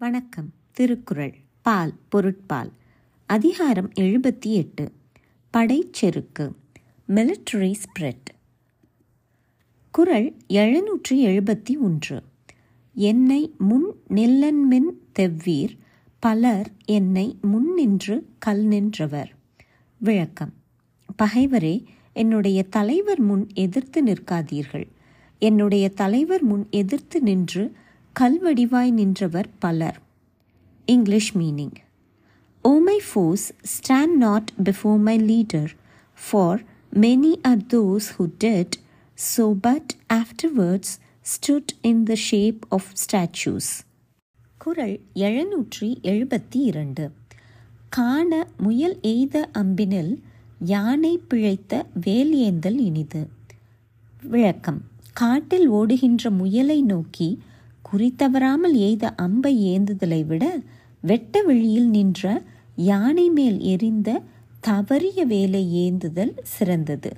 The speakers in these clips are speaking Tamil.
வணக்கம். திருக்குறள். பால் பொருட்பால். அதிகாரம் எழுபத்தி எட்டு படைச்செருக்கு மிலிட்டரி ஸ்ப்ரெட். குறள் எழுநூற்றி எழுபத்தி ஒன்று என்னை முன் நில்லன்மின் தெவ்வீர் பலர் என்னை முன் நின்று கல் நின்றவர். விளக்கம். பகைவரே என்னுடைய தலைவர் முன் எதிர்த்து நிற்காதீர்கள். என்னுடைய தலைவர் முன் எதிர்த்து நின்று கல்வடிவாய் நின்றவர் பலர் English meaning O my foes stand not before my leader for many are those who did so but afterwards stood in the shape of statues குரல் எழுநூற்றி எழுபத்தி இரண்டு காண முயல் எய்த அம்பினில் யானை பிழைத்த வேலியேந்தல் இனிது விளக்கம் காட்டில் ஓடுகின்ற முயலை நோக்கி குறித்தவராமல் எய்த அம்பை ஏந்துதலை விட வெட்ட வெளியில் நின்ற யானை மேல் எரிந்த தவறிய வேலை ஏந்துதல் சிறந்தது.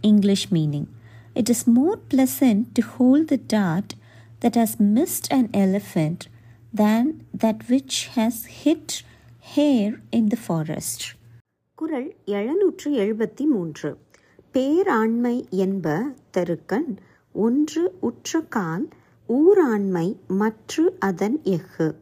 English meaning it is more pleasant to hold the dot that has missed an elephant than that which has hit hare in the forest குரல் எழுநூற்று எழுபத்தி மூன்று. பேராண்மை என்ப தருக்கன் ஒன்று உற்ற கால் ஊராண்மை மற்று அதன் எஃகு.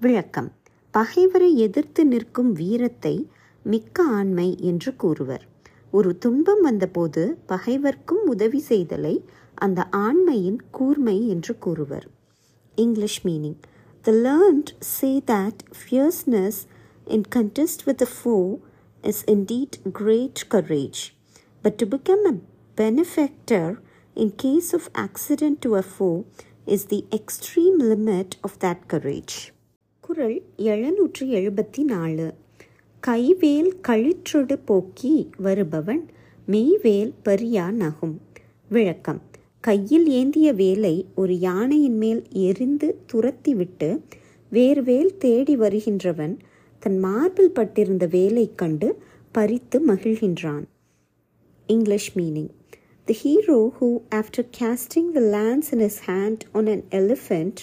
விளக்கம். பகைவரை எதிர்த்து நிற்கும் வீரத்தை மிக்க ஆண்மை என்று கூறுவர். ஒரு துன்பம் வந்தபோது பகைவர்க்கும் உதவி செய்தலை அந்த ஆண்மையின் கூர்மை என்று கூறுவர். English meaning. The learned say that fierceness in contest with the foe is indeed great courage but to become a benefactor in case of accident to a foe is the extreme limit of that courage குரல் எழுநூற்றி எழுபத்தி நாலு கைவேல் கழிற்றொடு போக்கி வருபவன் மெய்வேல் பரியா நகும். விளக்கம். கையில் ஏந்திய வேலை ஒரு யானையின் மேல் எரிந்து துரத்திவிட்டு வேறு வேல் தேடி வருகின்றவன் தன் மார்பில் பட்டிருந்த வேலை கண்டு பறித்து மகிழ்கின்றான். English meaning. The hero who after casting the lands in his hand on an elephant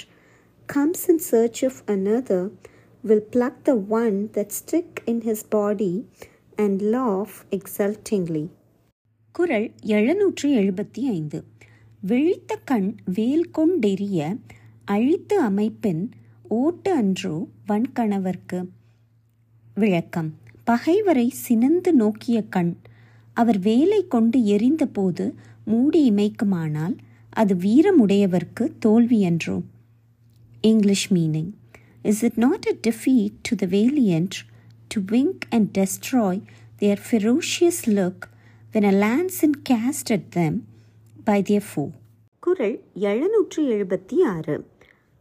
comes in search of another will pluck the one that stick in his body and laugh exultingly. குரல் எழுநூற்றி எழுபத்தி ஐந்து விழித்த கண் வேல் கொண்டெறிய அழித்து அமைப்பின் ஓட்டு அன்றோ வன்கணவர்க்கு விளக்கம் பகைவரை சினந்து நோக்கிய கண் அவர் வேலை கொண்டு எரிந்தபோது மூடி இமைக்குமானால் அது வீரமுடையவர்க்கு என்றோம் English meaning is it not a defeat to the valiant to wink and destroy their ferocious look when a lance in cast at them by their foe குரல் எழுநூற்றி எழுபத்தி ஆறு.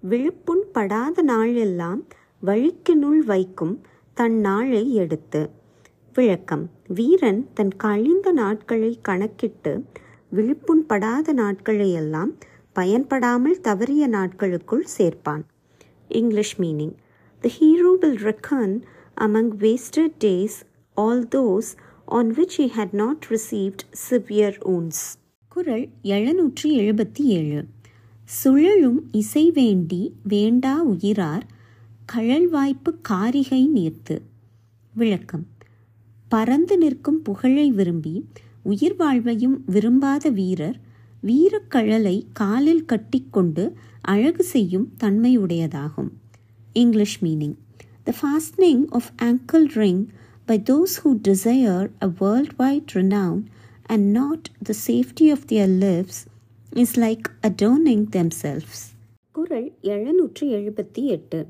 விழுப்புண் படாத நாளெல்லாம் வழிக்கினுள் வைக்கும் தன் நாளை எடுத்து. விளக்கம். வீரன் தன் கழிந்த நாட்களை கணக்கிட்டு விழுப்புண் படாத பயன்படாமல் தவறிய நாட்களுக்குள் சேர்ப்பான். English meaning the hero will reckon among wasted days all those on which he had not received severe wounds குரல் எழுநூற்றி எழுபத்தி ஏழு. சுழலும் இசை வேண்டி வேண்டா உயிரார் கழல்வாய்ப்பு காரிகை நீர்த்து. விளக்கம். பறந்து நிற்கும் புகழை விரும்பி உயிர் வாழ்வையும் விரும்பாத வீரர் வீரக்கழலை காலில் கட்டிக்கொண்டு அழகு செய்யும் தன்மையுடையதாகும். English meaning the fastening of ankle ring by those who desire a world wide renown and not the safety of their lives is like adorning themselves குரல் எழுநூற்றி எழுபத்தி எட்டு.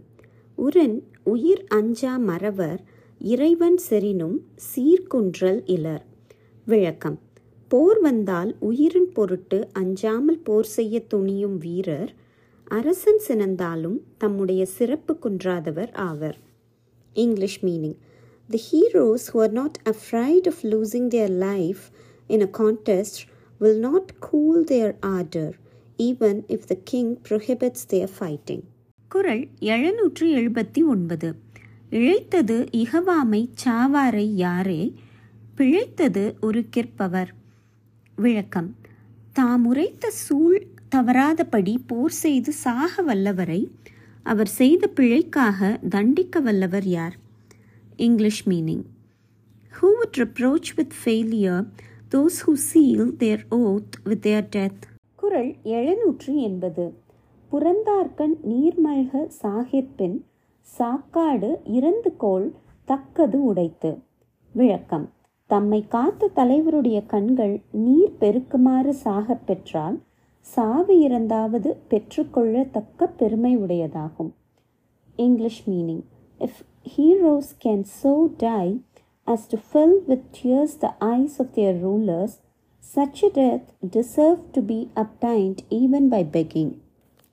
உரன் உயிர் அஞ்சா மறவர் இறைவன் செறினும் சீர்குன்றல் இலர். விளக்கம். போர் வந்தால் உயிரின் பொருட்டு அஞ்சாமல் போர் செய்ய துணியும் வீரர் அரசன் சினந்தாலும் தம்முடைய சிறப்பு குன்றாதவர் ஆவர். English meaning. The heroes who are not afraid of losing their life in a contest will not cool their ardour even if the king prohibits their fighting குரல் எழுநூற்று எழுபத்தி ஒன்பது. இழைத்தது இகவாமை சாவாரை யாரே? பிழைத்தது ஒரு கிற்பவர். விளக்கம். தாம் உரைத்த சூழ் தவறாதபடி போர் செய்து சாக வல்லவரை அவர் செய்த பிழைக்காக தண்டிக்க வல்லவர் யார்? English meaning who would reproach with failure those who seal their oath with their death குரல் எழுநூற்று எண்பது. புறந்தார்கண் நீர்மல்க சாகிற்பின் சாக்காடு இறந்து கோள் தக்கது உடைத்து. விளக்கம். தம்மை காத்த தலைவருடைய கண்கள் நீர் பெருக்குமாறு சாகப் பெற்றால் சாவு இறந்தாவது பெற்றுக்கொள்ளத்தக்க பெருமை உடையதாகும். English meaning if heroes can so die as to fill with tears the eyes of their rulers, such a death deserved to be obtained even by begging.